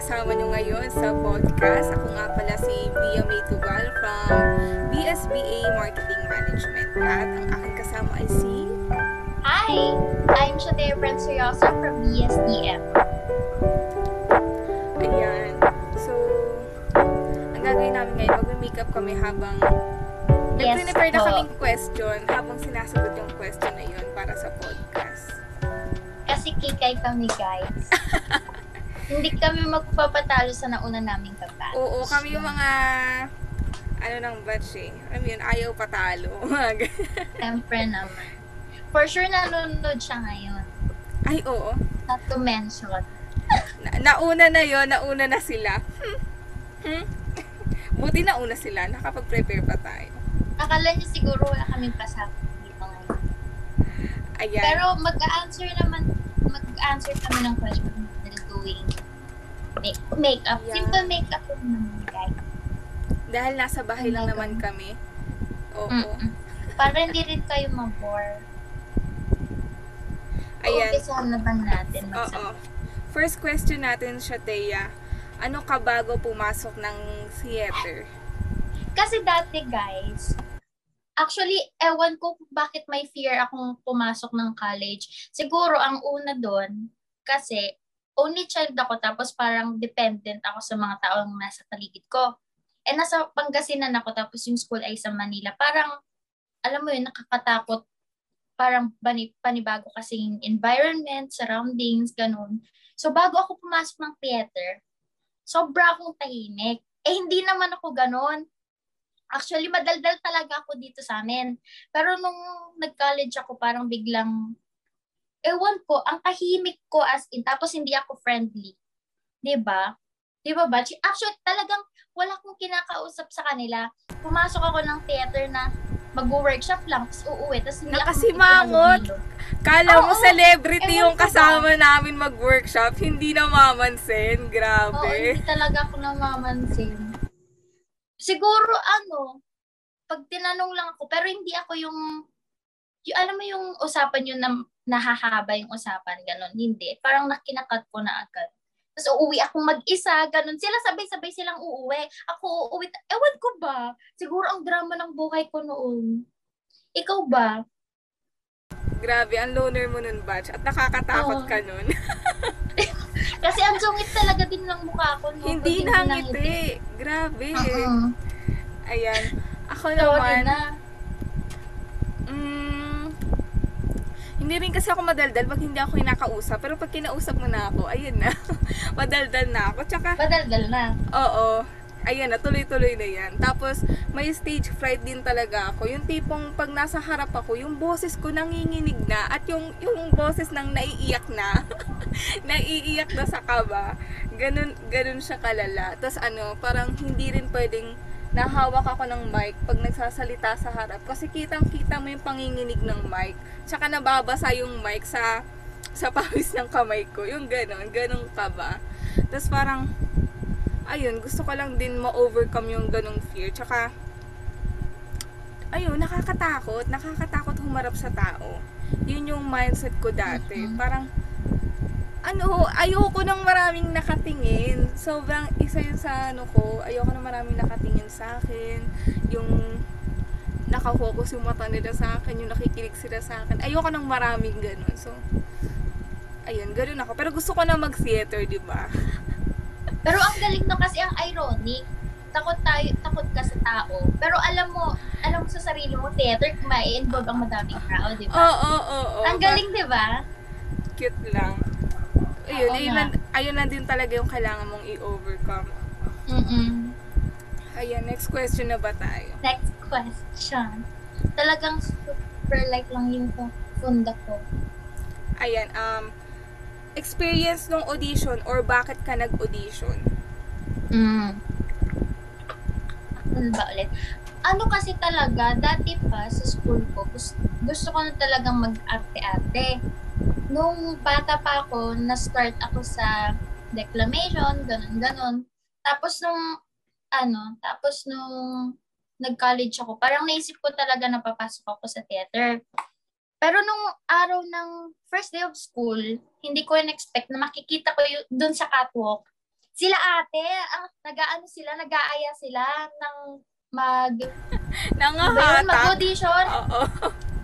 kasama nyo ngayon sa podcast. Ako nga pala si Bia May Tugal from BSBA Marketing Management. At ang aking kasama ay si... Hi! I'm Shatea Bransoyosa from BSDM. Ayan. So, ang gagawin namin ngayon, mag-makeup kami habang Yes nag-prepare na kaming question habang sinasagot yung question na yun para sa podcast. Kasi kikay kami, guys. Hindi kami magpapatalo sa nauna naming kabatch. Oo, kami yung mga ano ng batch eh. Alam yun, ayaw patalo. Siyempre naman. For sure, nanonood siya ngayon. Ay, oo. Not to mention. Na- nauna na yon nauna na sila. Hmm. Hmm? Buti nauna sila, nakapag-prepare pa tayo. Akala niyo siguro wala kaming pasok dito ngayon. Ayan. Pero mag-answer naman, mag-answer kami ng question doing make- makeup. Yeah. Simple makeup lang naman, guys. Dahil nasa bahay lang naman kami. Oo. Mm-mm. Para hindi rin kayo mabore. Ayan. Umpisahan na ba natin Oo. First question natin siya, Thea. Ano ka bago pumasok ng theater? Kasi dati, guys, actually, ewan ko kung bakit may fear akong pumasok ng college. Siguro, ang una doon, kasi only child ako, tapos parang dependent ako sa mga taong nasa paligid ko. Eh, nasa Pangasinan ako, tapos yung school ay sa Manila. Parang, alam mo yun, nakakatakot. Parang panibago kasing environment, surroundings, ganun. So, bago ako pumasok ng theater, sobra akong tahimik. Eh, hindi naman ako ganun. Actually, madaldal talaga ako dito sa amin. Pero nung nag-college ako, parang biglang, ewan ko, ang tahimik ko as in, tapos hindi ako friendly. ba? 'Di ba ba? Actually, talagang wala akong kinakausap sa kanila. Pumasok ako ng theater na mag-workshop lang, tapos uuwi, tapos hindi Nakasimangot. Kala mo Oo, celebrity yung ko ba? kasama namin mag-workship, hindi na mamansin. Oo, Grabe. hindi talaga ako namamansin. Siguro ano, pag tinanong lang ako, pero hindi ako yung, yung alam mo yung usapan yun na nahahaba yung usapan, ganun. Hindi. Parang nakinakat ko na agad. Tapos uuwi akong mag-isa, ganun. Sila sabay-sabay silang uuwi. Ako uuwi. Ewan ko ba? Siguro ang drama ng buhay ko noon. Ikaw ba? Grabe, ang loner mo nun, batch. At nakakatakot Oo. ka nun. Kasi ang sungit talaga din ng mukha ko. No? hindi Pag nangiti. Grabe. Oo. Ayan. Ako Sorry naman, na. mm, hindi rin kasi ako madaldal pag hindi ako kinakausap. Pero pag kinausap mo na ako, ayun na. madaldal na ako. Tsaka, Padaldal na. Oo. Ayan na, tuloy-tuloy na yan. Tapos, may stage fright din talaga ako. Yung tipong pag nasa harap ako, yung boses ko nanginginig na at yung, yung boses nang naiiyak na. naiiyak na sa kaba. Ganun, ganun siya kalala. Tapos ano, parang hindi rin pwedeng nahawak ako ng mic pag nagsasalita sa harap. Kasi kitang-kita mo yung panginginig ng mic. Tsaka nababasa yung mic sa sa pawis ng kamay ko. Yung ganun, ganun kaba. Tapos parang, ayun, gusto ko lang din ma-overcome yung ganong fear. Tsaka, ayun, nakakatakot. Nakakatakot humarap sa tao. Yun yung mindset ko dati. Parang, ano, ayoko ng maraming nakatingin. Sobrang isa yun sa ano ko. Ayoko ng maraming nakatingin sa akin. Yung nakafocus yung mata nila sa akin, yung nakikinig sila sa akin. Ayoko ng maraming ganun. So, ayun, ganun ako. Pero gusto ko na mag-theater, di ba? Pero ang galing no kasi ang ironic. Takot tayo, takot ka sa tao. Pero alam mo, alam mo sa sarili mo, theater, may involve ang madaming tao, di Oo, ba? oo, oo. ang galing, di ba? cute lang. Ayun, Oo ayun, na, ayun na din talaga yung kailangan mong i-overcome. mm Ayan, next question na ba tayo? Next question. Talagang super light lang yung funda ko. Ayan, um, experience nung audition or bakit ka nag-audition? Mm. Ano ba ulit? Ano kasi talaga, dati pa sa school ko, gusto, gusto ko na talagang mag-arte-arte. Nung bata pa ako, na-start ako sa declamation, ganun-ganun. Tapos nung, ano, tapos nung nag-college ako, parang naisip ko talaga na papasok ako sa theater. Pero nung araw ng first day of school, hindi ko in-expect na makikita ko yun, dun sa catwalk Sila ate, ang nag-aano sila, nag-aaya sila ng mag Nangahatak. mag-audition. Oo.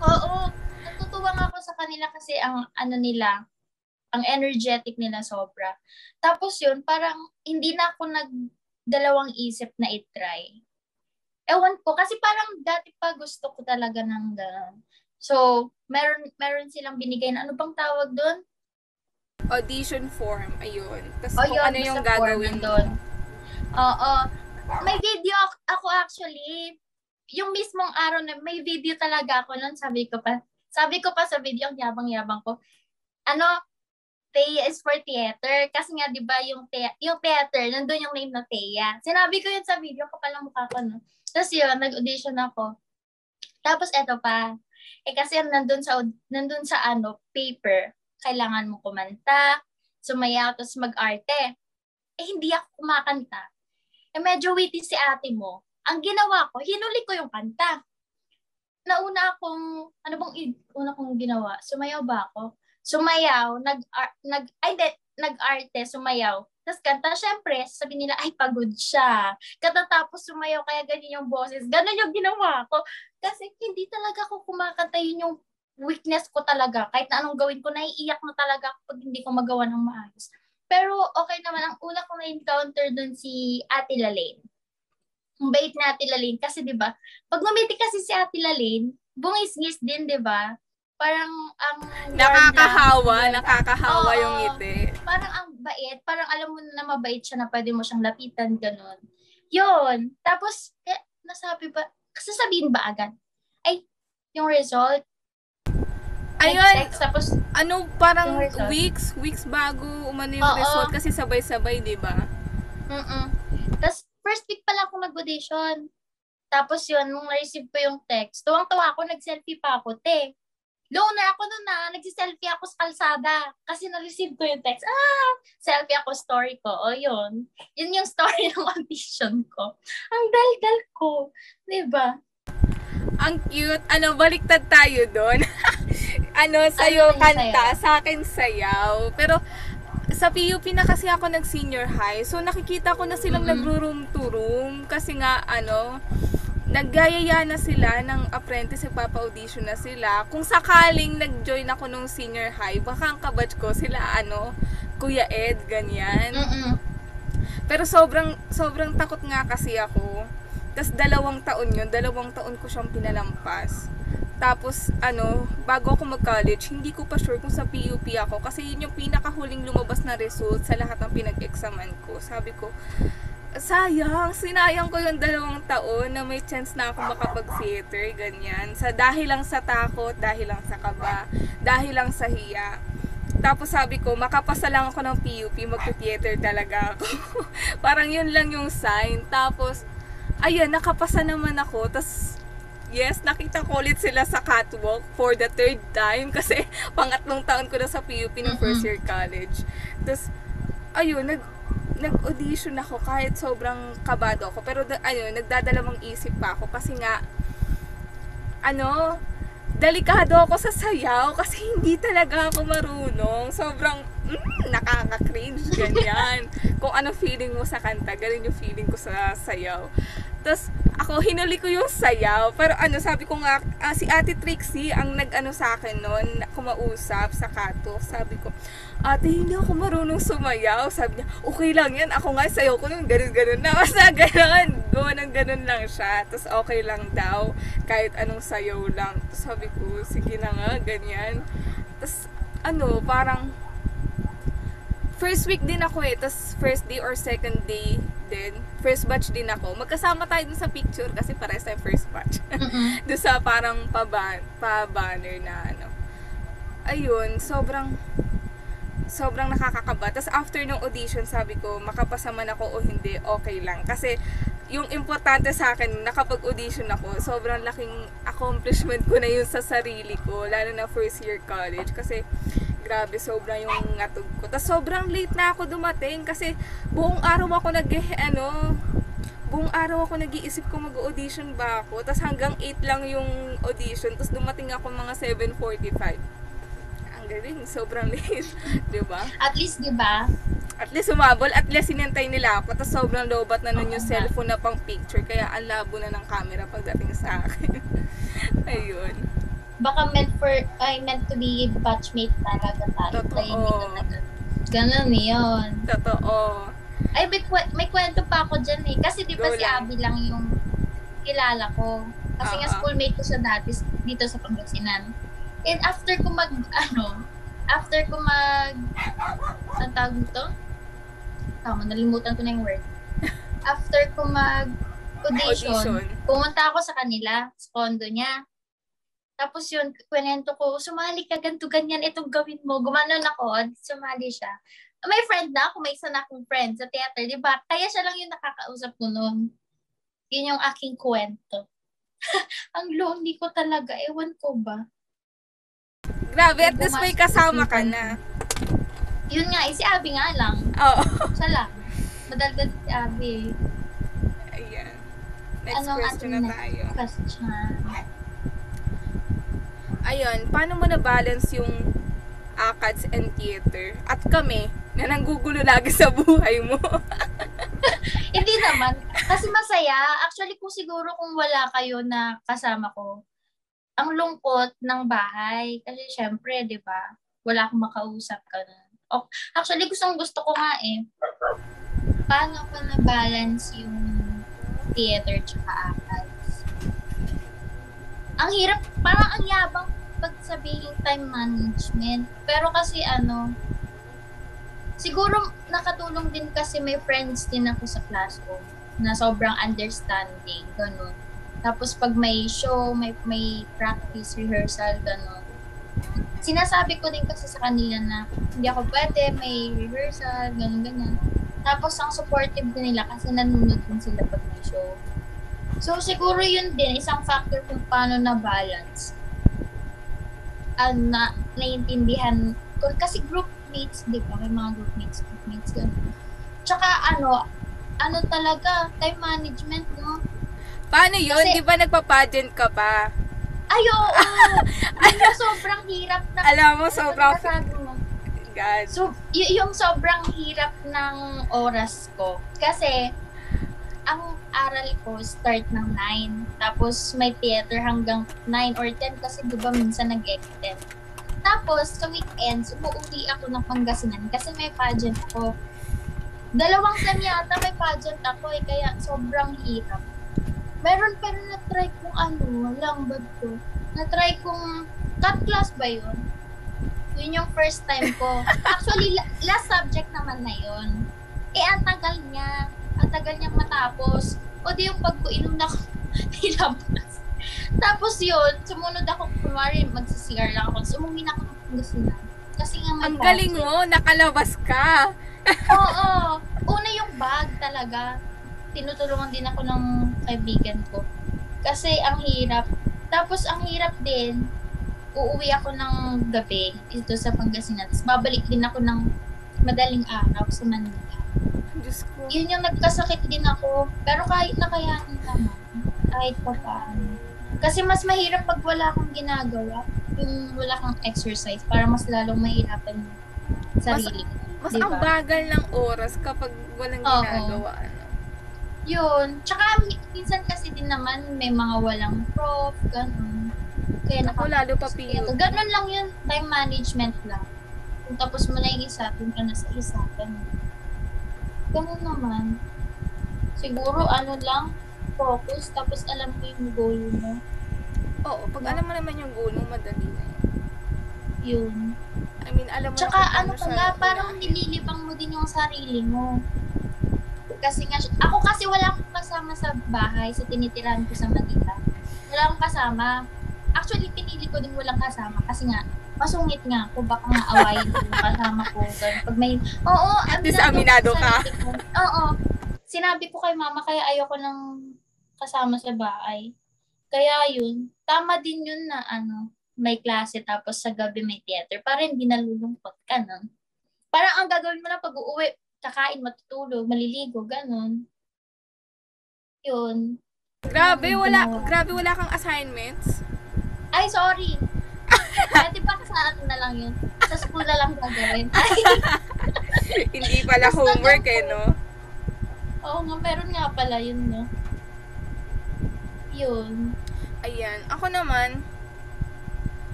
Oo. Natutuwa nga ako sa kanila kasi ang ano nila, ang energetic nila sobra. Tapos yun, parang hindi na ako nagdalawang isip na itry. Ewan ko, kasi parang dati pa gusto ko talaga ng gano'n. So, meron meron silang binigay na ano bang tawag doon? Audition form, ayun. Tapos O kung yun, ano yung gagawin nandun. Oo. May video ak- ako actually. Yung mismong araw na may video talaga ako nun. Sabi ko pa, sabi ko pa sa video, ang yabang-yabang ko. Ano, Thea is for theater. Kasi nga, di ba, yung, thea- yung theater, nandun yung name na Thea. Sinabi ko yun sa video, kapal ang mukha ko, no? Tapos yun, nag-audition ako. Tapos eto pa. Eh kasi nandun sa, nandun sa ano, paper, kailangan mo kumanta, sumayaw, tapos mag-arte. Eh, hindi ako kumakanta. Eh, medyo witty si ate mo. Ang ginawa ko, hinuli ko yung kanta. Nauna akong, ano bang una kong ginawa? Sumayaw ba ako? Sumayaw, nag, ar- nag, ay, de, nag-arte, sumayaw. Tapos kanta, syempre, sabi nila, ay, pagod siya. Katatapos sumayaw, kaya ganyan yung boses. Ganon yung ginawa ko. Kasi hindi talaga ako kumakanta, yun yung weakness ko talaga. Kahit na anong gawin ko, naiiyak na talaga ako pag hindi ko magawa ng maayos. Pero okay naman, ang una kong na-encounter dun si Ate Lalaine. Ang bait na Ate Lalaine. Kasi di ba pag ngumiti kasi si Ate Lalaine, bungis-ngis din, di ba Parang ang... Nakakahawa, lang. nakakahawa Oo. yung ngiti. Parang ang bait. Parang alam mo na mabait siya na pwede mo siyang lapitan, ganun. Yun. Tapos, eh, nasabi ba, sasabihin ba agad? Ay, yung result, Ayun, text, tapos ano, parang weeks, weeks bago umano yung Oo. result kasi sabay-sabay, di ba? Mm-mm. First week pa lang ako nag-audition. Tapos yun, nung na-receive ko yung text, tuwang-tuwa ako, nag-selfie pa ako, te. Loner ako nun na, nagsiselfie ako sa kalsada. Kasi na-receive ko yung text. Ah! Selfie ako, story ko. O yun. Yun yung story ng audition ko. Ang dal-dal ko. Diba? Ang cute. Ano, baliktad tayo doon. ano, sa'yo Ano kanta, sayaw? sa akin sayaw. Pero, sa PUP na kasi ako nag-senior high. So, nakikita ko na silang Mm-mm. nagro-room to room. Kasi nga, ano, naggayaya na sila ng apprentice, nagpapa-audition na sila. Kung sakaling nag-join ako nung senior high, baka ang kabatch ko sila, ano, Kuya Ed, ganyan. Mm-mm. Pero sobrang sobrang takot nga kasi ako. Tapos dalawang taon yun, dalawang taon ko siyang pinalampas. Tapos ano, bago ako mag-college, hindi ko pa sure kung sa PUP ako kasi yun yung pinakahuling lumabas na result sa lahat ng pinag-examan ko. Sabi ko, sayang, sinayang ko yung dalawang taon na may chance na ako makapag-theater, ganyan. Sa, dahil lang sa takot, dahil lang sa kaba, dahil lang sa hiya. Tapos sabi ko, makapasa lang ako ng PUP, mag-theater talaga ako. Parang yun lang yung sign. Tapos, ayun, nakapasa naman ako. Tapos, yes, nakita ko ulit sila sa catwalk for the third time kasi pangatlong taon ko na sa PUP ng first year college. Tapos, ayun, nag, nag-audition ako kahit sobrang kabado ako. Pero, ayun, nagdadalawang isip pa ako kasi nga, ano, delikado ako sa sayaw kasi hindi talaga ako marunong. Sobrang, mm, nakaka-cringe, ganyan. Kung ano feeling mo sa kanta, ganun yung feeling ko sa sayaw. Tapos, ako, hinuli ko yung sayaw. Pero ano, sabi ko nga, ah, si Ate Trixie ang nag-ano sa akin noon, kumausap sa kato. Sabi ko, Ate, hindi ako marunong sumayaw. Sabi niya, okay lang yan. Ako nga, sayaw ko nung ganun-ganun na. Basta ganun. Go ng ganun lang siya. Tapos okay lang daw. Kahit anong sayaw lang. Tapos sabi ko, sige na nga, ganyan. Tapos, ano, parang, first week din ako eh. Tapos first day or second day din. First batch din ako. Magkasama tayo dun sa picture kasi pares tayo first batch. Mm-mm. doon sa parang pa-ban- pa-banner na ano. Ayun, sobrang sobrang nakakakaba. Tapos after ng audition, sabi ko, makapasa man ako o hindi, okay lang. Kasi yung importante sa akin, nakapag-audition ako, sobrang laking accomplishment ko na yun sa sarili ko, lalo na first year college. Kasi grabe, sobrang yung ngatog ko. Tapos sobrang late na ako dumating kasi buong araw ako nag, ano, buong araw ako nag-iisip ko mag-audition ba ako. Tapos hanggang 8 lang yung audition. Tapos dumating ako mga 7.45. Ang galing, sobrang late. 'Di ba? At least, di ba? At least sumabol, at least sinintay nila ako. Tapos sobrang lobat na nun yung nga. cellphone na pang picture. Kaya ang labo na ng camera pagdating sa akin. Ayun. Baka meant for, ay, meant to be batchmate talaga tayo. Totoo. Kaya hindi ka nag- Ganun yun. Totoo. Ay, may, may kwento pa ako dyan eh. Kasi di ba si. Abby lang yung kilala ko. Kasi nga Oo. schoolmate ko siya dati dito sa Pangasinan. And after ko mag, ano, after ko mag, ang tawag nito? Tama, nalimutan ko na yung word. After ko mag audition, Audition. pumunta ako sa kanila, sa condo niya. Tapos yun, kwento ko, sumali ka, ganito, ganyan, itong gawin mo. Gumanon ako, sumali siya. May friend na ako, may isa na akong friend sa theater, di ba? Kaya siya lang yung nakakausap ko noon. Yun yung aking kwento. Ang lonely ko talaga, ewan ko ba. Grabe, at least may kasama sa ka na. Yun nga, eh, si Abby nga lang. Oo. Siya lang. Madaldal si Abby. Ayan. Next Anong question na tayo. Question. Ayun, paano mo na-balance yung ACADS and theater? At kami, na nanggugulo lagi sa buhay mo. Hindi naman. Kasi masaya. Actually, kung siguro kung wala kayo na kasama ko, ang lungkot ng bahay. Kasi syempre, di ba, wala akong makausap ka na. O, actually, gustong gusto ko nga eh. Paano ko na-balance yung theater tsaka ACADS? Ang hirap, parang ang yabang pag sabihin time management. Pero kasi ano, siguro nakatulong din kasi may friends din ako sa class ko na sobrang understanding, ganun. Tapos pag may show, may, may practice, rehearsal, ganun. Sinasabi ko din kasi sa kanila na hindi ako pwede, may rehearsal, ganun, ganyan. Tapos ang supportive din nila kasi nanonood din sila pag may show. So siguro yun din, isang factor kung paano na balance. Ang na, naiintindihan ko, kasi group mates, di ba? May mga group mates, group mates, ganun. Tsaka ano, ano talaga, time management, no? Paano yun? Kasi- Di ba nagpa-pageant ka pa? Ay, oo! Yung sobrang hirap na... Alam mo, Ano sobrang... mo? God. So, y- yung sobrang hirap ng oras ko. Kasi, ang aral ko start ng 9. Tapos, may theater hanggang 9 or 10 kasi di ba minsan nag-extend. Tapos, sa weekends, umuwi ako ng Pangasinan kasi may pageant ako. Dalawang sem yata may pageant ako eh, kaya sobrang hirap. Meron pero na-try kong ano, lang bag ko. Na-try kong, cut class ba yun? Yun yung first time ko. Actually, la- last subject naman na yun. Eh, ang tagal niya. Ang tagal niyang matapos. O di yung pag ko inom na nilabas. Tapos yun, sumunod ako, kumari magsa-CR lang ako. Umuwi na ako ng Pangasinan. Kasi nga may Ang galing mo, nakalabas ka. Oo. Una yung bag talaga. Tinutulungan din ako ng kaibigan ko. Kasi ang hirap. Tapos ang hirap din, uuwi ako ng gabi dito sa Pangasinan. Tapos babalik din ako ng madaling araw sa Manila. Diyos ko. Yun yung nagkasakit din ako. Pero kahit nakayanin naman. Kahit pa paano. Kasi mas mahirap pag wala kang ginagawa. Yung wala kang exercise. Para mas lalong mahirapan yung sarili mo. Mas Diba? ang bagal ng oras kapag walang Oo. ginagawa. Ano. Yun. Tsaka mi- minsan kasi din naman may mga walang prof, ganun. Kaya Ako lalo pa piyo. ganun lang yun. Time management lang. Kung tapos mo na yung isa, dun ka na sa isa. Ganun. Ganun naman. Siguro ano lang, focus, tapos alam mo yung goal mo. Oo, pag alam mo naman yung goal mo, madali na yun. Yun. I mean, alam mo Tsaka na ano pa nga, parang nililibang mo din yung sarili mo. Kasi nga, ako kasi wala akong kasama sa bahay, sa tinitirahan ko sa Manila. Wala akong kasama. Actually, pinili ko din walang kasama kasi nga, masungit nga ako, baka nga awayin ko kasama ko. Ganun. Pag may, oo, aminado ka. ko. Oo. Sinabi ko kay mama, kaya ayoko ng kasama sa bahay. Kaya yun, tama din yun na ano, may klase tapos sa gabi may theater para hindi nalulungkot ka, no? Parang ang gagawin mo na pag uuwi, kakain, matutulog, maliligo, ganun. Yun. Grabe, wala, grabe wala kang assignments. Ay, sorry. Ba sa ano na lang yun? Sa school na lang gagawin. Hindi pala Basta homework eh, no? Oo nga, meron nga pala yun, no? Yun. Ayan. Ako naman,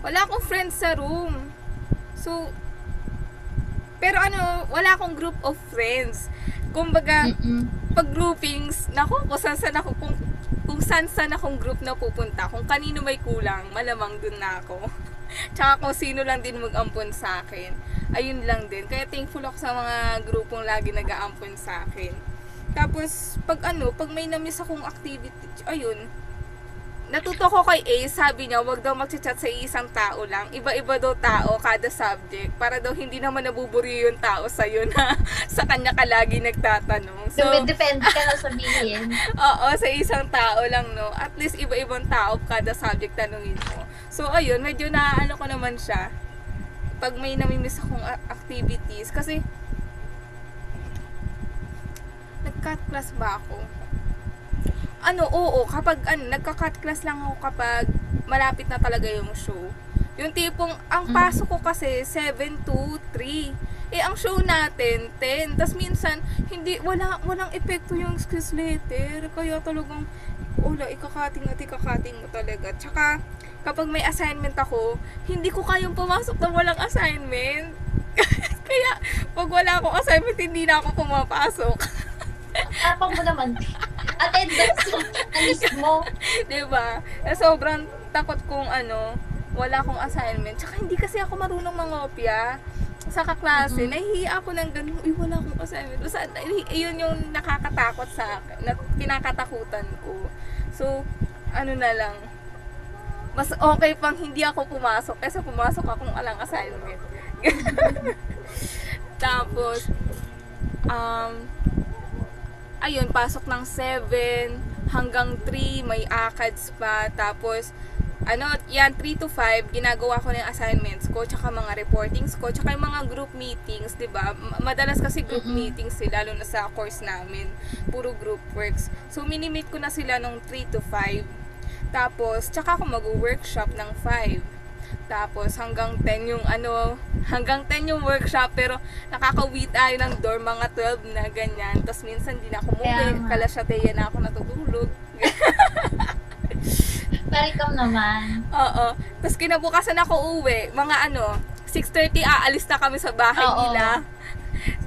wala akong friends sa room. So, pero ano, wala akong group of friends. Kumbaga, Mm-mm. pag groupings, naku, kung saan saan ako, kung, kung saan saan akong group na pupunta, kung kanino may kulang, malamang dun na ako. Tsaka kung sino lang din mag-ampon sa akin. Ayun lang din. Kaya thankful ako sa mga grupong lagi nag-aampon sa akin. Tapos, pag ano, pag may namiss akong activity, ayun, natuto ko kay A, sabi niya, wag daw mag-chat sa isang tao lang. Iba-iba daw tao, kada subject. Para daw hindi naman nabuburi yung tao sa'yo na sa kanya ka lagi nagtatanong. So, Dumidepende ka na sabihin. Oo, sa isang tao lang, no? At least iba-ibang tao kada subject tanungin mo. So, ayun, medyo naano ko naman siya. Pag may namimiss akong activities. Kasi, nag-cut class ba ako? Ano, oo, kapag, ano, nagka-cut class lang ako kapag malapit na talaga yung show. Yung tipong, ang Mm. pasok ko kasi 7 to 3. Eh, ang show natin, 10. Tapos minsan, hindi, wala, walang epekto yung excuse letter. Kaya talagang, wala, ikakating at ikakating mo talaga. Tsaka, kapag may assignment ako, hindi ko kayang pumasok ng walang assignment. Kaya, pag wala akong assignment, hindi na ako pumapasok. Tapang mo naman. Attendance mo na mismo. 'Di ba? Eh, sobrang takot kong ano, wala akong assignment. Tsaka hindi kasi ako marunong mangopya sa kaklase. Mhm. Nahihiya ako ng ganun, uy, wala akong assignment. Basta, yun yung nakakatakot sa akin, na pinakatakutan ko. So, ano na lang, mas okay pang hindi ako pumasok kaysa pumasok akong alang assignment. Tapos, um, ayun, pasok ng 7 hanggang 3, may ACADS pa. Tapos, ano, yan, 3 to 5, ginagawa ko na yung assignments ko, tsaka mga reportings ko, tsaka yung mga group meetings, di ba? Madalas kasi group Mm-mm. meetings sila, lalo na sa course namin. Puro group works. So, minimit ko na sila nung 3 to 5. Tapos, tsaka ako mag-workshop ng 5. Tapos, hanggang 10 yung ano, hanggang 10 yung workshop, pero nakakauwi tayo ng dorm mga 12 na ganyan. Tapos, minsan di na ako umuwi, nga. kalasyateya na ako natutulog. Welcome naman. Oo. Tapos, kinabukasan ako uwi, mga ano, 6.30 aalis na kami sa bahay Oo. nila.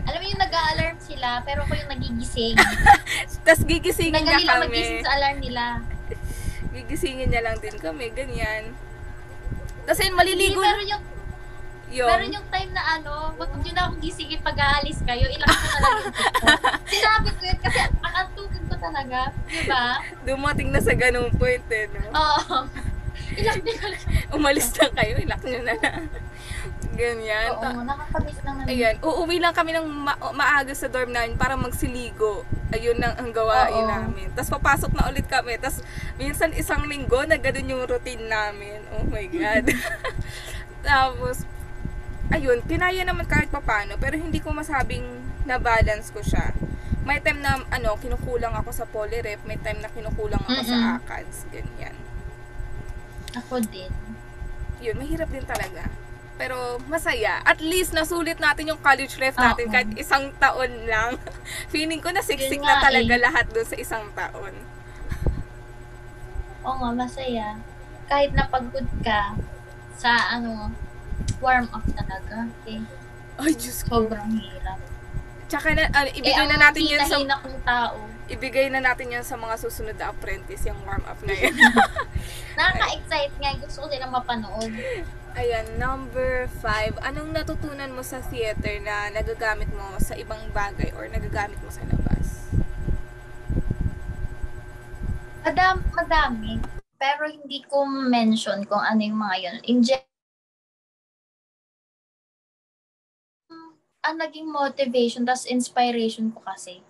Alam mo yung nag-a-alarm sila, pero ako yung nagigising. Tapos, gigisingin niya kami. magising sa alarm nila. Gigisingin niya lang din kami, ganyan. Tapos, yun, Hindi, maliligo pero yung, yung... pero yung time na ano, wag nyo na akong gisingin pag aalis kayo, ilang ko na lang. Sinabi ko yun kasi akantugin ko talaga. Di ba? dumating na sa ganung point eh, no? Oo. Ilang din ko lang. Umalis na kayo, ilak nyo na lang. Ganyan. Oo, Ta- nakakamiss naman. Ayan, uuwi lang kami ng ma- maaga sa dorm namin para magsiligo. Ayun lang ang gawain Oo. namin. Tapos papasok na ulit kami. Tapos minsan isang linggo na ganun yung routine namin. Oh my God. Tapos, ayun, kinaya naman kahit papano. Pero hindi ko masabing na-balance ko siya. May time na, ano, kinukulang ako sa polyrep. May time na kinukulang ako sa Mm-mm. ACADS. Ganyan. Ako din. Yun, mahirap din talaga. Pero masaya. At least nasulit natin yung college life natin Oo. kahit isang taon lang. Feeling ko na siksik Yun na talaga eh. lahat doon sa isang taon. Oo nga, masaya. Kahit napagod ka sa ano, warm up talaga. Eh, Ay, Diyos ko. sobrang hirap. Tsaka na, ano, ibigay eh, na natin yan sa hinahinak ng tao. ibigay na natin yan sa mga susunod na apprentice, yung warm up na yan. Nakaka-excite nga. Gusto ko silang mapanood. Ayan, number five. Anong natutunan mo sa theater na nagagamit mo sa ibang bagay or nagagamit mo sa labas? Madam, madami. Pero hindi ko mention kung ano yung mga yun. In ang naging motivation, tas inspiration ko kasi,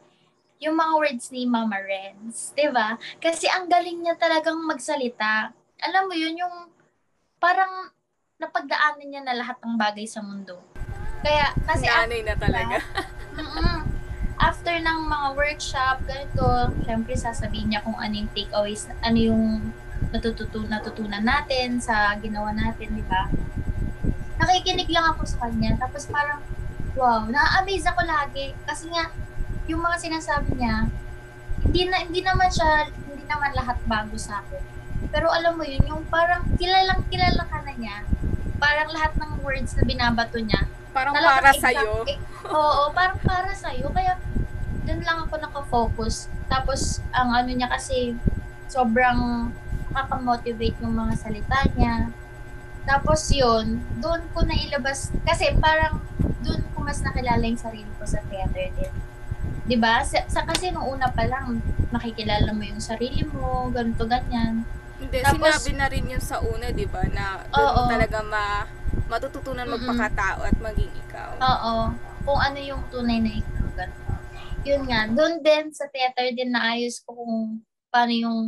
yung mga words ni Mama Renz. 'di ba? Kasi ang galing niya talagang magsalita. Alam mo yun, yung parang napagdaanan niya na lahat ng bagay sa mundo. Kaya, kasi Nanay na talaga. Mm-mm. After ng mga workshop, ganito, syempre sasabihin niya kung ano yung takeaways, ano yung natututunan, natutunan natin sa ginawa natin, di ba? Nakikinig lang ako sa kanya, tapos parang wow, na-amaze ako lagi. Kasi nga, yung mga sinasabi niya, hindi na hindi naman siya, hindi naman lahat bago sa akin. Pero alam mo yun, yung parang kilalang kilala ka na niya, parang lahat ng words na binabato niya, Parang para exact- sa'yo. eh, oo, parang para sa'yo. Kaya, dun lang ako nakafocus. Tapos, ang ano niya kasi, sobrang nakaka-motivate yung mga salita niya. Tapos yun, doon ko nailabas, kasi parang doon ko mas nakilala yung sarili ko sa theater din. 'Di ba? Sa, sa kasi nung una pa lang, makikilala mo yung sarili mo, ganito ganyan. Hindi, Tapos- sinabi na rin yun sa una, di ba? Na doon Oo. mo talaga ma, matututunan magpakatao at maging ikaw. Oo. Kung ano yung tunay na ikaw. ganun. Yun nga, doon din sa theater din naayos ko kung paano yung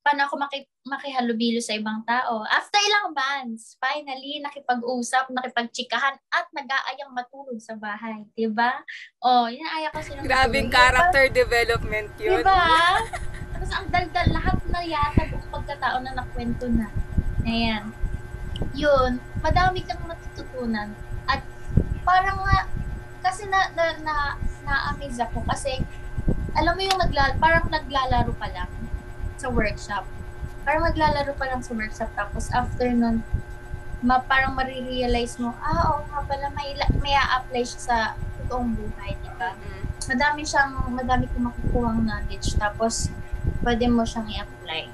paano ako maki, makihalubilo sa ibang tao. After ilang months, finally, nakipag-usap, nakipagtsikahan, at nag-aayang matulog sa bahay. Diba? Oh, inaaya ko silang Grabing matulog. character development yun. Diba? Tapos ang daldal, lahat na yata buong pagkatao na nakwento na. Ayan. Yun, madami kang matututunan. At parang nga, kasi na, na, na, na-amaze ako kasi, alam mo yung nagla, parang naglalaro pa lang sa workshop. Parang naglalaro pa lang sa workshop tapos after nun, ma, parang marirealize mo, ah, oo nga pala, may, may a-apply siya sa totoong buhay, di ba? Mm. madami siyang, madami kang makukuhang knowledge. Tapos, pwede mo siyang i-apply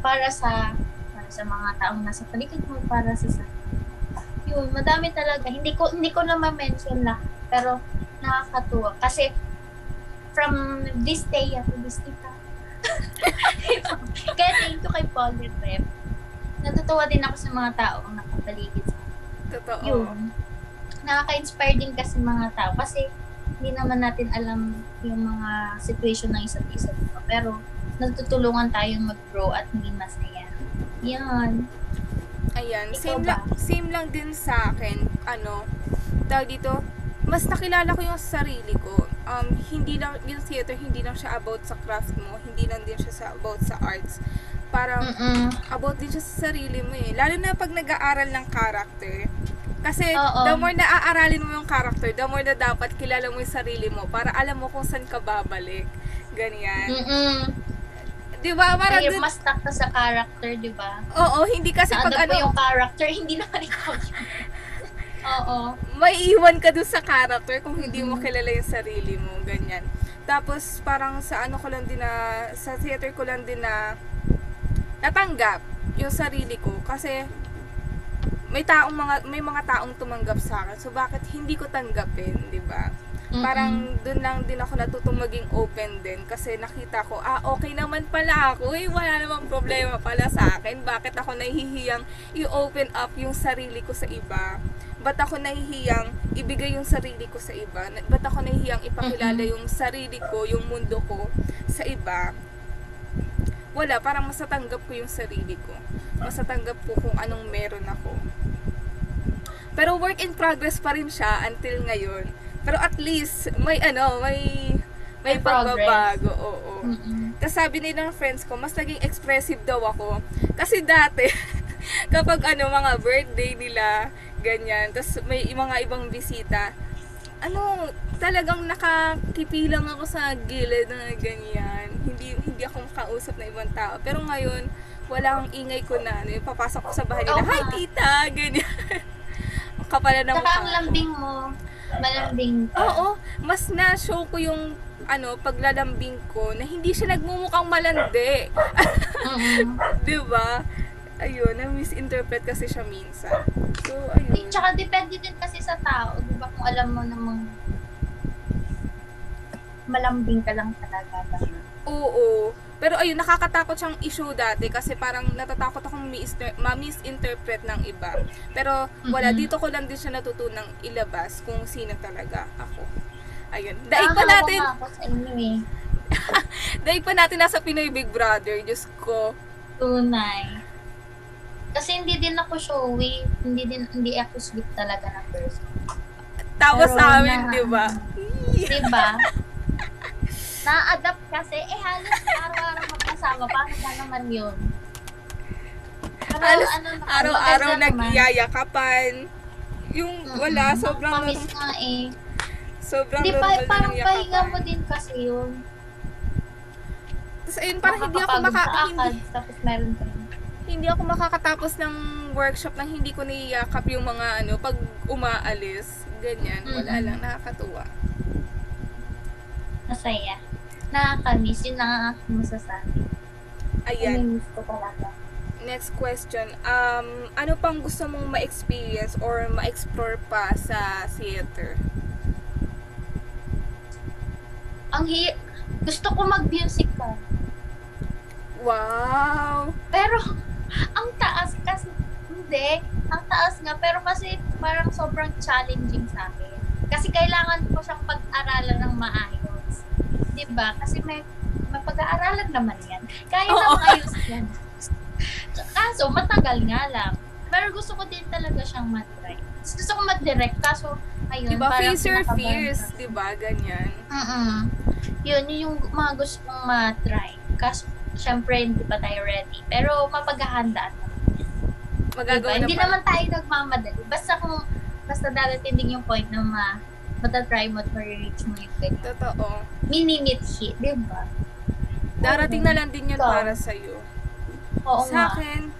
para sa para sa mga taong nasa paligid mo, para sa sa yun, madami talaga. Hindi ko hindi ko na ma-mention lahat, pero nakakatuwa kasi from this day to this tita. Kaya thank you kay Paul Rep. Natutuwa din ako sa mga taong nakapaligid sa Totoo. yun. Nakaka-inspire din kasi mga tao kasi hindi naman natin alam yung mga situation ng isa't isa. Pero nagtutulungan tayong mag-grow at maging masaya. Yan. Ayan, Ikaw same ba? lang, same lang din sa akin, ano, tawag dito, mas nakilala ko yung sarili ko. Um, hindi lang, yung theater, hindi lang siya about sa craft mo, hindi lang din siya sa, about sa arts. Parang, Mm-mm. about din siya sa sarili mo eh. Lalo na pag nag-aaral ng character. Kasi, Oo. the more na aaralin mo yung character, the more na dapat kilala mo yung sarili mo para alam mo kung saan ka babalik. Ganyan. Mm-mm. Di ba? Parang, Kaya mas stuck ka sa character, di ba? oo, hindi kasi pag Naadap ano, mo yung character, hindi naman ikaw. Oo. may iwan ka dun sa character kung hindi mo Mhm. kilala yung sarili mo, ganyan. Tapos parang sa ano ko lang din na, sa theater ko lang din na natanggap yung sarili ko kasi may taong mga may mga taong tumanggap sa akin. So bakit hindi ko tanggapin, 'di ba? Mm-mm. Parang doon lang din ako natutong maging open din kasi nakita ko, ah, okay naman pala ako. Eh, wala namang problema pala sa akin. Bakit ako nahihiyang i-open up yung sarili ko sa iba? Ba't ako nahihiyang ibigay yung sarili ko sa iba? Ba't ako nahihiyang ipakilala yung sarili ko, yung mundo ko sa iba? Wala, parang masatanggap ko yung sarili ko. Masatanggap ko kung anong meron ako. Pero work in progress pa rin siya until ngayon. Pero at least, may ano, may may May pagbabago. Oo. Mm-mm. Tapos sabi nila ng friends ko, mas naging expressive daw ako. Kasi dati, kapag ano, mga birthday nila, ganyan, tapos may mga ibang bisita, ano, talagang nakakipilang ako sa gilid na ganyan. Hindi hindi ako makausap na ibang tao. Pero ngayon, walang ingay ko na. Ano, papasok ko sa bahay nila, Oo hi tita, ganyan. Kapala ng Saka ang lambing mo, malambing ka. Oo, mas na-show ko yung ano, paglalambing ko na hindi siya nagmumukhang malandi. Mm-mm. 'Di ba? Ayun, na-misinterpret kasi siya minsan. So, Di, ayun. tsaka depende din kasi sa tao, di ba? Kung alam mo namang malambing ka lang talaga. Oo. Pero ayun, nakakatakot siyang issue dati kasi parang natatakot akong mis- ma-misinterpret ng iba. Pero wala, Mhm. dito ko lang din siya natutunang ilabas kung sino talaga ako. Ayun. Daig pa natin, eh. daig pa natin nasa Pinoy Big Brother. Diyos ko. Tunay. Kasi hindi din ako showy, hindi din hindi ako sweet talaga na person. Tawa Pero sa amin, di ba? Di ba? Na-adapt kasi, eh halos araw-araw magkasama, paano ba naman yun? Pero Halos ano, Araw-araw nagyayakapan. Yung wala, Mm-mm. sobrang, Nakakamiss nga eh. sobrang Hindi pa, normal na parang ng pahinga mo din kasi yun. Tapos ayun, parang hindi ako maka, hindi, akad, tapos meron pa rin. hindi ako makakatapos ng workshop nang hindi ko niyakap yung mga ano, pag umaalis. Ganyan, wala Mm-mm. lang, nakakatuwa. Masaya. Nakakamiss. Yun ang aking masasabi. Ayan. Namimiss ko talaga. Next question. Um, ano pang gusto mong ma-experience or ma-explore pa sa theater? Ang hi... Gusto ko mag-musical. Wow! Pero, ang taas kasi, hindi, ang taas nga, pero kasi parang sobrang challenging sa akin. Kasi kailangan ko siyang pag-aralan ng maayos. Di ba? Kasi may, may pag-aaralan naman yan. Kaya Oo. na maayos yan. Kaso, matagal nga lang. Pero gusto ko din talaga siyang matry. Gusto ko mag-direct, kaso, ayun, Diba? parang Face your fears. ako. Diba? Ganyan. Mm-mm. Yun, yun yung mga gusto kong matry. Kaso, syempre, hindi pa tayo ready. Pero, mapaghahandaan Magagawa Diba? na Hindi pa. naman tayo nagmamadali. Basta kung basta darating din yung point na ma matatry mo at ma-reach mo yung ganyan. Totoo. Minimit hit, di ba? Darating na lang din yun Ikaw? para sa'yo. Oo Sa nga. akin,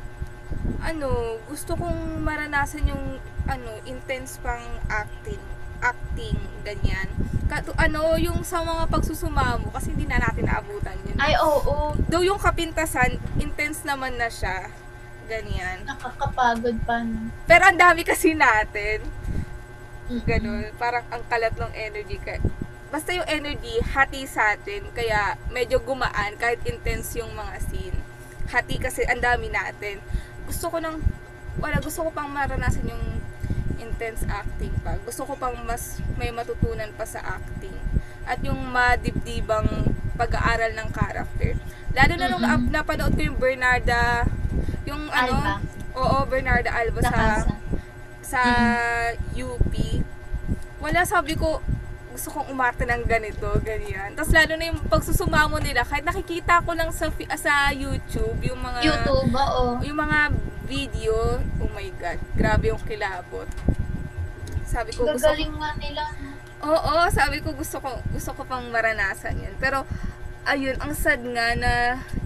ano, gusto kong maranasan yung, ano, intense pang acting. Acting, ganyan. Kato, ano, yung sa mga pagsusumamo, kasi hindi na natin naabutan yun. Ay, oo. Though yung kapintasan, intense naman na siya. Ganyan. Nakakapagod pa. no? Pero ang dami kasi natin. Mm-mm. Ganun. Parang ang kalat ng energy. Kaya, basta yung energy, hati sa atin. Kaya medyo gumaan kahit intense yung mga scene. Hati kasi ang dami natin. Gusto ko nang, wala, gusto ko pang maranasan yung intense acting pa. Gusto ko pang mas may matutunan pa sa acting. At yung madibdibang pag-aaral ng character. Lalo na nung Mm-mm. na- napanood ko yung Bernarda, yung ano, Alba. oo, Bernarda Alba sa. Sa UP, wala sabi ko, gusto kong umarte ng ganito, ganyan. Tapos lalo na yung pagsusumamo nila, kahit nakikita ko lang sa sa YouTube, yung mga YouTube, oo. yung mga video, oh my god, grabe yung kilabot. Sabi ko gusto Gagaling nga nila. Oo, sabi ko gusto ko gusto ko pang maranasan 'yan. Pero ayun, ang sad nga na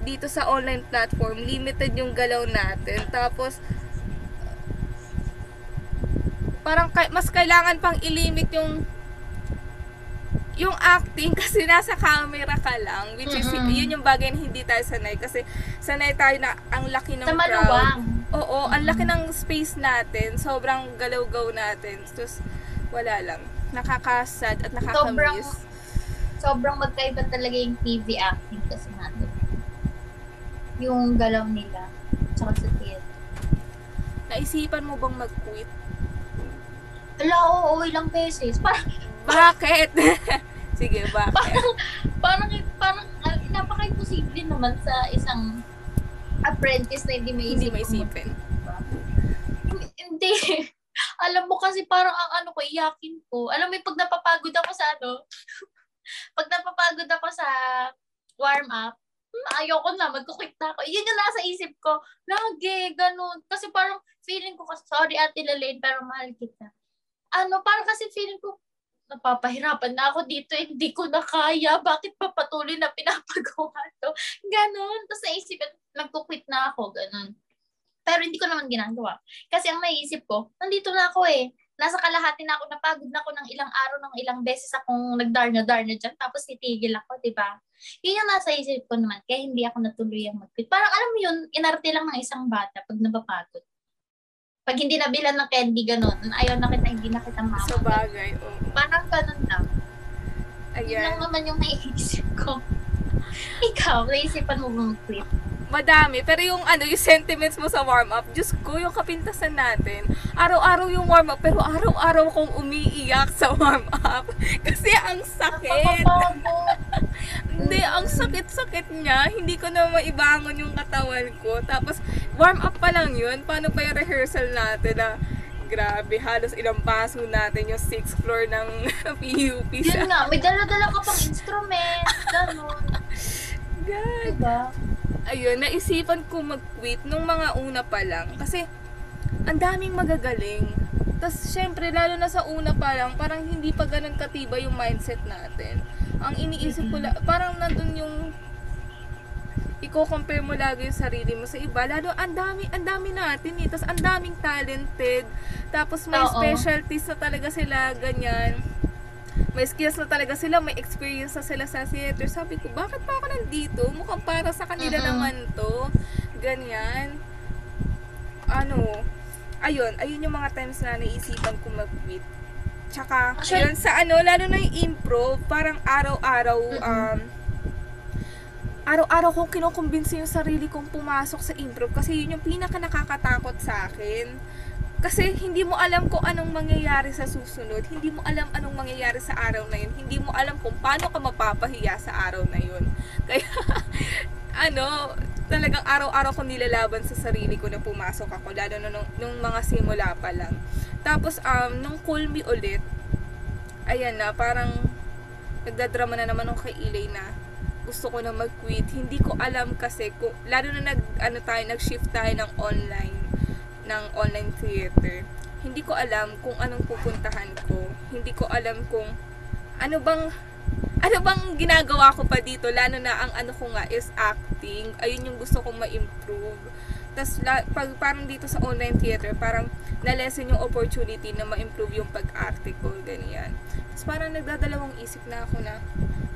dito sa online platform, limited yung galaw natin. Tapos parang kay- mas kailangan pang ilimit yung yung acting kasi nasa camera ka lang which is Mm-mm. yun yung bagay na hindi tayo sanay kasi sanay tayo na ang laki ng Sa crowd maluwang. Oo, ang laki ng space natin. Sobrang galaw-gaw natin. Tapos, wala lang. Nakakasad at nakakamiss. Sobrang magkaiba talaga yung TV acting kasi natin. Yung galaw nila. Tsaka sa theater. Naisipan mo bang mag-quit? Ala, oo, ilang beses. Parang, Bakit? Sige, bakit? parang, parang, ah, napaka-imposible naman sa isang apprentice na hindi may Hindi isip maisipin. Hindi-. Alam mo kasi parang ang ano ko, iyakin ko. Alam mo, yung pag napapagod ako sa ano, pag napapagod ako sa warm up, hmm, ayoko na, magkukwit na ako. Yun yung nasa isip ko. Lagi, ganun. Kasi parang feeling ko, kasi, sorry Ate Lalaine, pero mahal kita. Ano, parang kasi feeling ko, napapahirapan na ako dito, eh, hindi ko na kaya, bakit pa patuloy na pinapagawa to? Ganon. Tapos naisip nagkukwit na ako, ganon. Pero hindi ko naman ginagawa. Kasi ang naisip ko, nandito na ako eh. Nasa kalahati na ako, napagod na ako ng ilang araw, ng ilang beses akong nagdarna-darna dyan, tapos titigil ako, di ba? Yun yung nasa isip ko naman, kaya hindi ako natuloy ang mag-quit. Parang alam mo yun, inarte lang ng isang bata pag napapagod. Pag hindi nabilan ng candy, ganun, ayaw na kita, hindi na kita mama. Sa bagay, oo. Parang ganun lang. Yun lang Ayan. naman yung naiisip ko. Ikaw, naisipan mo bang quit? Madami. Pero yung ano, yung sentiments mo sa warm-up, Diyos ko, yung kapintasan natin. Araw-araw yung warm-up, pero araw-araw kong umiiyak sa warm-up. Kasi ang sakit. Hindi, ang sakit-sakit niya. Hindi ko na maibangon yung katawan ko. Tapos, warm up pa lang yun. Paano pa yung rehearsal natin na grabe, halos ilang paso natin yung sixth floor ng PUP sa... Yun nga, may dala-dala ka pang instrument. Ganun. God. Diba? Ayun, naisipan ko mag-quit nung mga una pa lang. Kasi, ang daming magagaling. Tapos, syempre, lalo na sa una pa lang, parang hindi pa ganun katiba yung mindset natin. Ang iniisip ko, la- parang nandun yung i-compare mo lagi yung sarili mo sa iba. Lalo, ang dami, ang dami natin eh. Tapos, ang daming talented. Tapos, may Oo. specialties na talaga sila, ganyan. May skills na talaga sila, may experience na sila sa theater. Sabi ko, bakit pa ako nandito? Mukhang para sa kanila Mm-mm. naman to. Ganyan. Ano, ayun, ayun yung mga times na naisipan ko mag-quit. Tsaka, Actually- ayun, sa ano, lalo na yung improv, parang araw-araw, Mm-mm. um, araw-araw kong kinukumbinsi yung sarili kong pumasok sa improv kasi yun yung pinaka nakakatakot sa akin. Kasi hindi mo alam kung anong mangyayari sa susunod. Hindi mo alam anong mangyayari sa araw na yun. Hindi mo alam kung paano ka mapapahiya sa araw na yun. Kaya, ano, talagang araw-araw ko nilalaban sa sarili ko na pumasok ako. Lalo na nung, nung mga simula pa lang. Tapos, um, nung call me ulit, ayan na, parang nagdadrama na naman ako kay Ilay na gusto ko na mag-quit. Hindi ko alam kasi, kung, lalo na nag, ano tayo, nag-shift tayo ng online, ng online theater. Hindi ko alam kung anong pupuntahan ko. Hindi ko alam kung ano bang ano bang ginagawa ko pa dito lalo na ang ano ko nga is acting ayun yung gusto kong ma-improve la, pag parang dito sa online theater parang na-lessen yung opportunity na ma-improve yung pag-arte ko ganyan tas parang nagdadalawang isip na ako na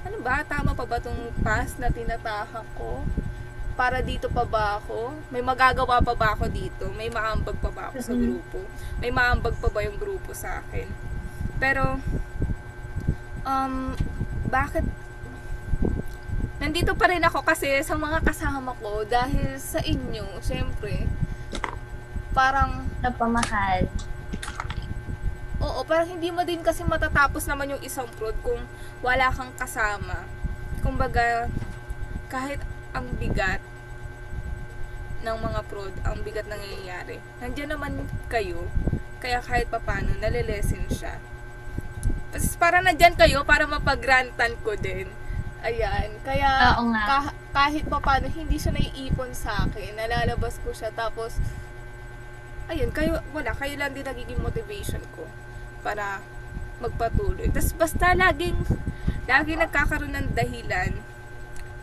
ano ba tama pa ba tong path na tinatahak ko para dito pa ba ako? May magagawa pa ba ako dito? May maambag pa ba ako sa Mhm. grupo? May maambag pa ba yung grupo sa akin? Pero, um, bakit nandito pa rin ako kasi sa mga kasama ko dahil sa inyo, syempre, parang Napamahal. Oo, parang hindi mo din kasi matatapos naman yung isang prod kung wala kang kasama. Kumbaga, kahit ang bigat ng mga prod, ang bigat nangyayari. Nandiyan naman kayo, kaya kahit papano, nalilesen siya. Tapos parang nandyan kayo para mapagrantan ko din. Ayan. Kaya kah- kahit papano, hindi siya naiipon sa akin. Nalalabas ko siya. Tapos, ayun, kayo, wala, kayo lang din nagiging motivation ko para magpatuloy. Tapos basta laging, laging nagkakaroon ng dahilan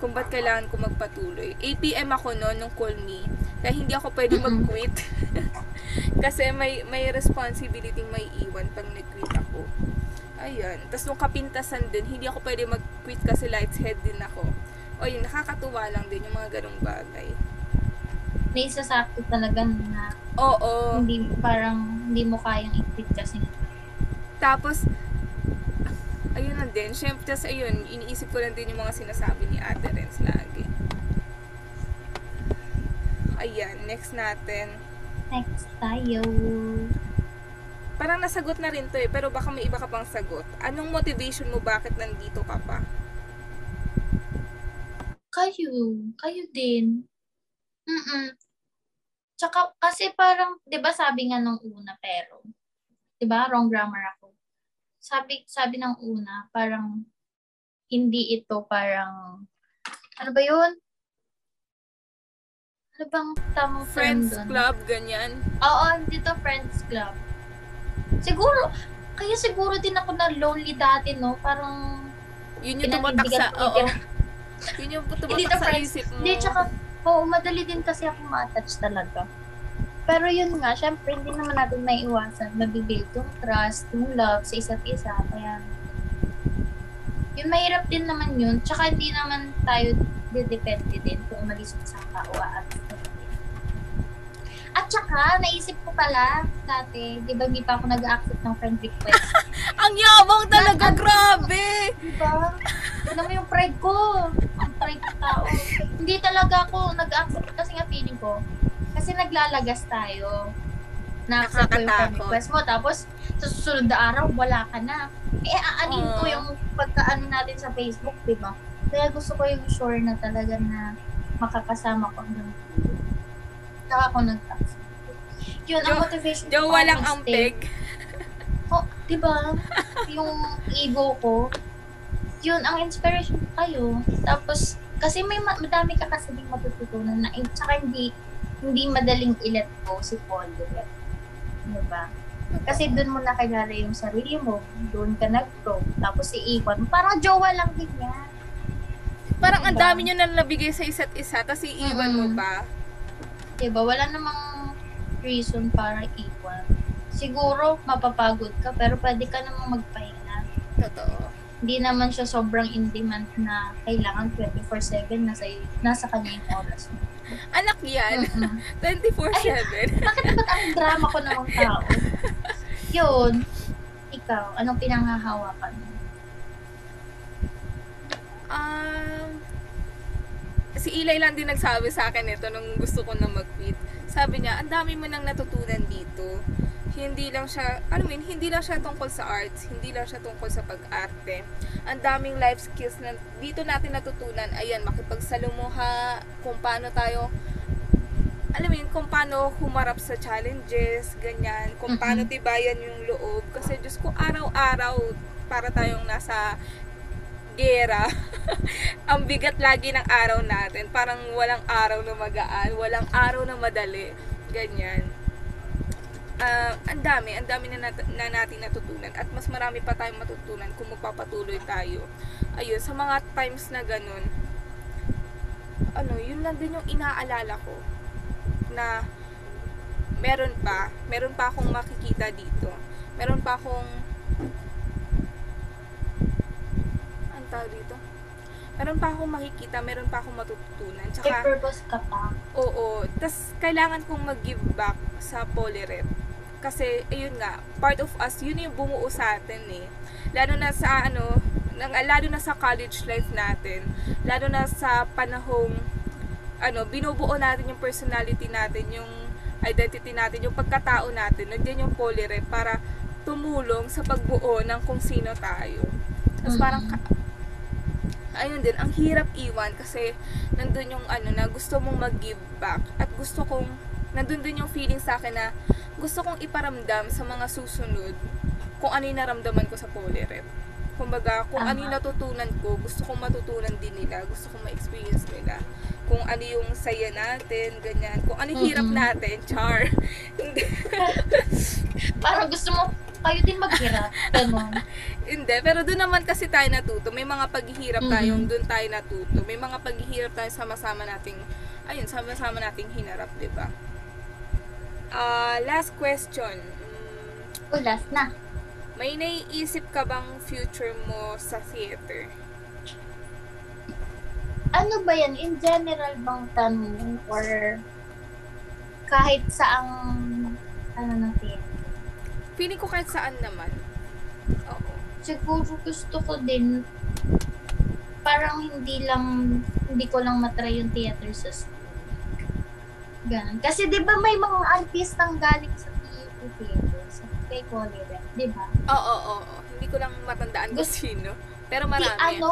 kung ba't kailangan ko magpatuloy. APM ako no, nung call me. Kaya hindi ako pwede mag-quit. Kasi may, may responsibility may iwan pag nag-quit ako. Ayun. Tapos nung kapintasan din, hindi ako pwede mag-quit kasi lights head din ako. O yun, nakakatuwa lang din yung mga ganong bagay. Naisasakto talaga na Oo. hindi parang hindi mo kayang i-quit kasi Tapos, ayun lang din. Siyempre, tas ayun, iniisip ko lang din yung mga sinasabi ni Ate Renz lagi. Ayan, next natin. next tayo. Parang nasagot na rin to eh, pero baka may iba ka pang sagot. Anong motivation mo bakit nandito ka pa? Kayo, kayo din. Mm Tsaka, kasi parang, di ba sabi nga nung una, pero, di ba, wrong grammar ako. Sabi, sabi ng una, parang, hindi ito parang, ano ba yun? Ano bang tamang term Friends dun? club, ganyan. Oo, hindi to friends club. Siguro, kaya siguro din ako na lonely dati, no? Parang, Yun yung tumatak sa, oo. Yun yung tumatak sa friends. isip mo. Hindi, tsaka, oo, madali din kasi ako ma-attach talaga. Pero yun nga, syempre, hindi naman natin maiiwasan. Mabibuild yung trust, yung love sa isa't isa. Kaya, yun, mahirap din naman yun. Tsaka hindi naman tayo didepende din kung umalis ka sa tao at at saka, naisip ko pala dati, di ba hindi pa ako nag-accept ng friend request? Ang yabang talaga, grabe! Di ba? Alam mo yung pride ko. Ang pride ko tao. Hindi talaga ako nag-accept kasi nga feeling ko. Kasi naglalagas tayo. Ko yung friend request mo. Tapos, sa susunod na araw, wala ka na. Eh, aanin ko Oo. yung pagkaano natin sa Facebook, di ba? Kaya gusto ko yung sure na talaga na makakasama ko hanggang. Saka ako nag-accept. Yun, ang motivation Jowa para lang ang mag-stay. peg. Oh, di ba? yung ego ko, yun, ang inspiration ko kayo. Tapos, kasi may ma- madami ka kasi din matututunan na, eh, tsaka hindi, hindi madaling i-let go si Paul, di ba? Di ba? Kasi doon mo nakilala yung sarili mo. Doon ka nag-grow. Tapos iiwan mo. Parang jowa lang din yan. Parang ang Diba? dami nyo na nabigay sa isa't isa, tapos iiwan mo Mm-mm. pa. Diba? Wala namang reason para iwan. Siguro, mapapagod ka, pero pwede ka namang magpahinga. Totoo. Hindi naman siya sobrang in-demand na kailangan 24-7 nasa, nasa kanya yung oras mo. Anak yan. Mm-mm. 24-7. Bakit ba't ang drama ko namang tao? Yun. Ikaw, anong pinanghahawakan mo? Um, si Eli lang din nagsabi sa akin ito nung gusto ko na mag-quit. Sabi niya, ang dami mo nang natutunan dito. Hindi lang siya, ano mean, hindi lang siya tungkol sa arts, hindi lang siya tungkol sa pag-arte. Ang daming life skills na dito natin natutunan. Ayan, makipagsalamuha, kung paano tayo alam mo yun, kung paano humarap sa challenges, ganyan, kung paano tibayan yung loob. Kasi Diyos ko, araw-araw, para tayong nasa gera. Ang bigat lagi ng araw natin. Parang walang araw na magaan, walang araw na madali. Ganyan. Ah, ang dami, ang dami na, nat- na natin natutunan at mas marami pa tayong matutunan kung magpapatuloy tayo. Ayun, sa mga times na ganun, ano, yun lang din yung inaalala ko na meron pa, meron pa akong makikita dito. Meron pa akong tawag dito? Meron pa akong makikita, meron pa akong matututunan. May Tsaka, purpose ka pa. Oo. Tapos, kailangan kong mag-give back sa Polyrep. Kasi, ayun nga, part of us, yun yung bumuo sa atin eh. Lalo na sa, ano, nang, lalo na sa college life natin. Lalo na sa panahong, ano, binubuo natin yung personality natin, yung identity natin, yung pagkatao natin. Nandiyan yung Polyrep para tumulong sa pagbuo ng kung sino tayo. Tapos Mhm. parang, ayun din, ang hirap iwan kasi nandun yung ano na gusto mong mag-give back at gusto kong, nandun din yung feeling sa akin na gusto kong iparamdam sa mga susunod kung ano yung naramdaman ko sa Polyrep. Kumbaga, kung ano yung natutunan ko, gusto kong matutunan din nila, gusto kong ma-experience nila. Kung ano yung saya natin, ganyan. Kung ano yung hirap Mm-mm. natin, char. Parang gusto mo kayo din maghirap. Ganon. Hindi, pero doon naman kasi tayo natuto. May mga paghihirap Mhm. tayong doon tayo natuto. May mga paghihirap tayo sama-sama nating, ayun, sama-sama nating hinarap, di ba? Ah, last question. Mm, O, last na. may naiisip ka bang future mo sa theater? Ano ba yan? In general bang tanong or kahit saang ano ng theater? Feeling ko kahit saan naman. Oo. Siguro gusto ko din parang hindi lang hindi ko lang matry yung theater sa school. Ganun. Kasi 'di ba may mga artistang galing sa theater sa kay Colin, 'di ba? Oo, oo, oo. Hindi ko lang matandaan kung sino. Pero Si marami. ano,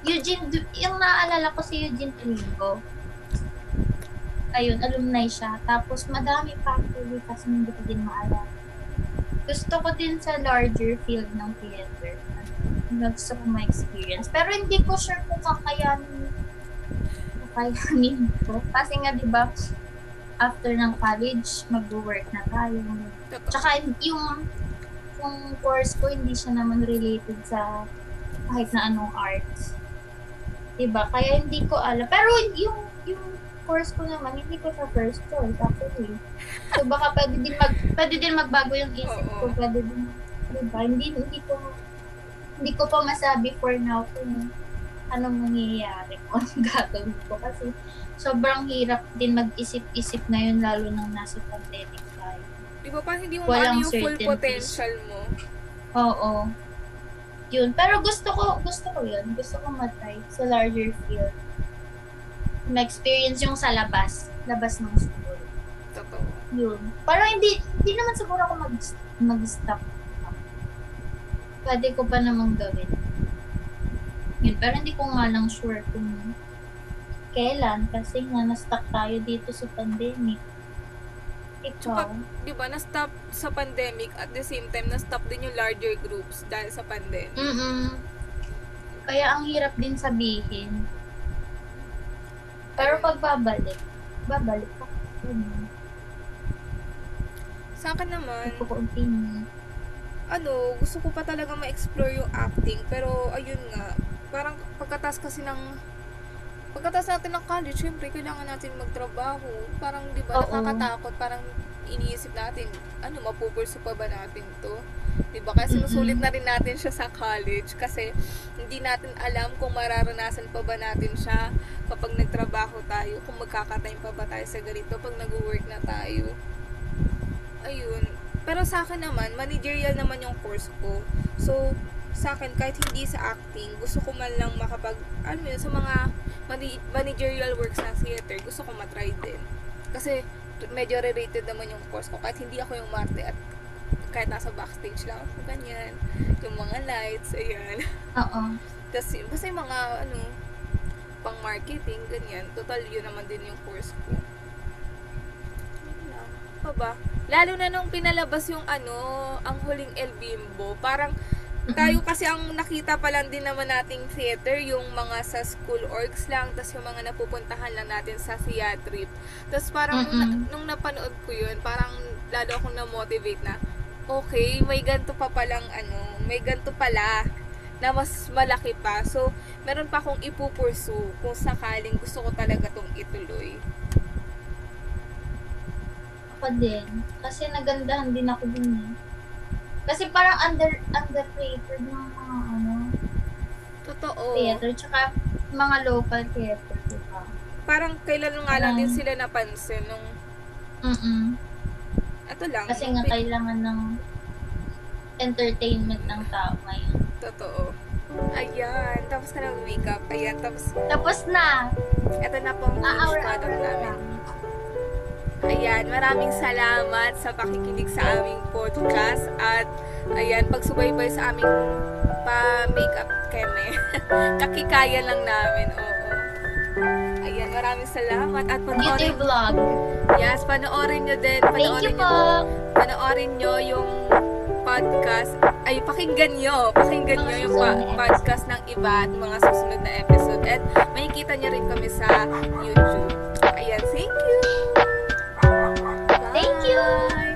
Eugene, Du- yung naaalala ko si Eugene Tringo. Ayun, alumni siya. Tapos madami pa actually kasi hindi ko din maalala. Gusto ko din sa larger field ng theater. Gusto ko ma-experience. Pero hindi ko sure kung kakayanin kakayanin ko. Kasi nga, di ba, after ng college, mag-work na tayo. Tsaka yung yung course ko hindi siya naman related sa kahit na anong arts. 'Di ba? Kaya hindi ko alam. Pero yung yung course ko naman hindi ko siya first choice actually. So baka pwede din mag pwede din magbago yung isip ko, pwede din 'di ba? Hindi hindi ko hindi ko pa masabi for now kung anong mangyayari kung anong gagawin ko kasi sobrang hirap din mag-isip-isip ngayon lalo nang nasa pandemic tayo. Di ba parang hindi mo Walang yung full potential mo? Oo. Yun. Pero gusto ko, gusto ko yun. Gusto ko matry sa larger field. Ma-experience yung sa labas. Labas ng school. Totoo. Yun. Parang hindi, hindi naman siguro ako mag, mag-stop. Pwede ko pa namang gawin. Yun. Pero hindi ko nga lang sure kung kailan kasi nga na-stuck tayo dito sa pandemic. Ikaw? Di ba, na-stop sa pandemic at the same time, na-stop din yung larger groups dahil sa pandemic. Mm-mm. Kaya ang hirap din sabihin. Pero pag babalik, babalik ka. Ganun. Sa akin naman, Pagkukunting. ano, gusto ko pa talaga ma-explore yung acting. Pero, ayun nga, parang pagkatas kasi ng, pagkatas natin ng college, syempre, kailangan natin magtrabaho. Parang, di ba, nakakatakot. Parang, iniisip natin, ano, mapupurso pa ba natin to? Di ba? Kasi sinusulit na rin natin siya sa college. Kasi, hindi natin alam kung mararanasan pa ba natin siya kapag nagtrabaho tayo, kung magkakatime pa ba tayo sa ganito pag nag-work na tayo. Ayun. Pero sa akin naman, managerial naman yung course ko. So, sa akin, kahit hindi sa acting, gusto ko man lang makapag, ano yun, sa mga managerial works ng theater, gusto ko matry din. Kasi, medyo related naman yung course ko. Kahit hindi ako yung marte at kahit nasa backstage lang ako, ganyan. Yung mga lights, ayan. Oo. Kasi, basta yung mga, ano, pang marketing, ganyan. Total, yun naman din yung course ko. Lang. Pa ba? Lalo na nung pinalabas yung ano, ang huling El Bimbo, parang tayo kasi ang nakita pa lang din naman nating theater, yung mga sa school orgs lang, tas yung mga napupuntahan lang natin sa theatrip. Tapos parang nung, nung napanood ko yun, parang lalo akong na-motivate na, okay, may ganito pa palang ano, may ganito pala na mas malaki pa. So, meron pa akong ipupursu kung sakaling gusto ko talaga tong ituloy. Ako din. Kasi nagandahan din ako dun eh. Kasi parang under underrated ng mga ano, Totoo. theater. Tsaka mga local theater, di ba? Parang kailan nga lang din sila napansin nung, Mm ito lang. Kasi nga kailangan ng entertainment ng tao ngayon. Totoo. Ayan, tapos ka na makeup. Ayan, tapos Tapos na! ito na po ang finished Aawra-awra product na namin. Ayan, maraming salamat sa pakikinig sa aming podcast at ayan, pagsubaybay sa aming pa-makeup keme. Kakikaya lang namin, oo. Ayan, maraming salamat at panoorin, vlog. yes, panoorin nyo din, Thank panoorin you nyo, po! panoorin nyo yung podcast, ay pakinggan nyo, pakinggan nyo yung pa- podcast ng iba at mga susunod na episode at makikita nyo rin kami sa YouTube. 你。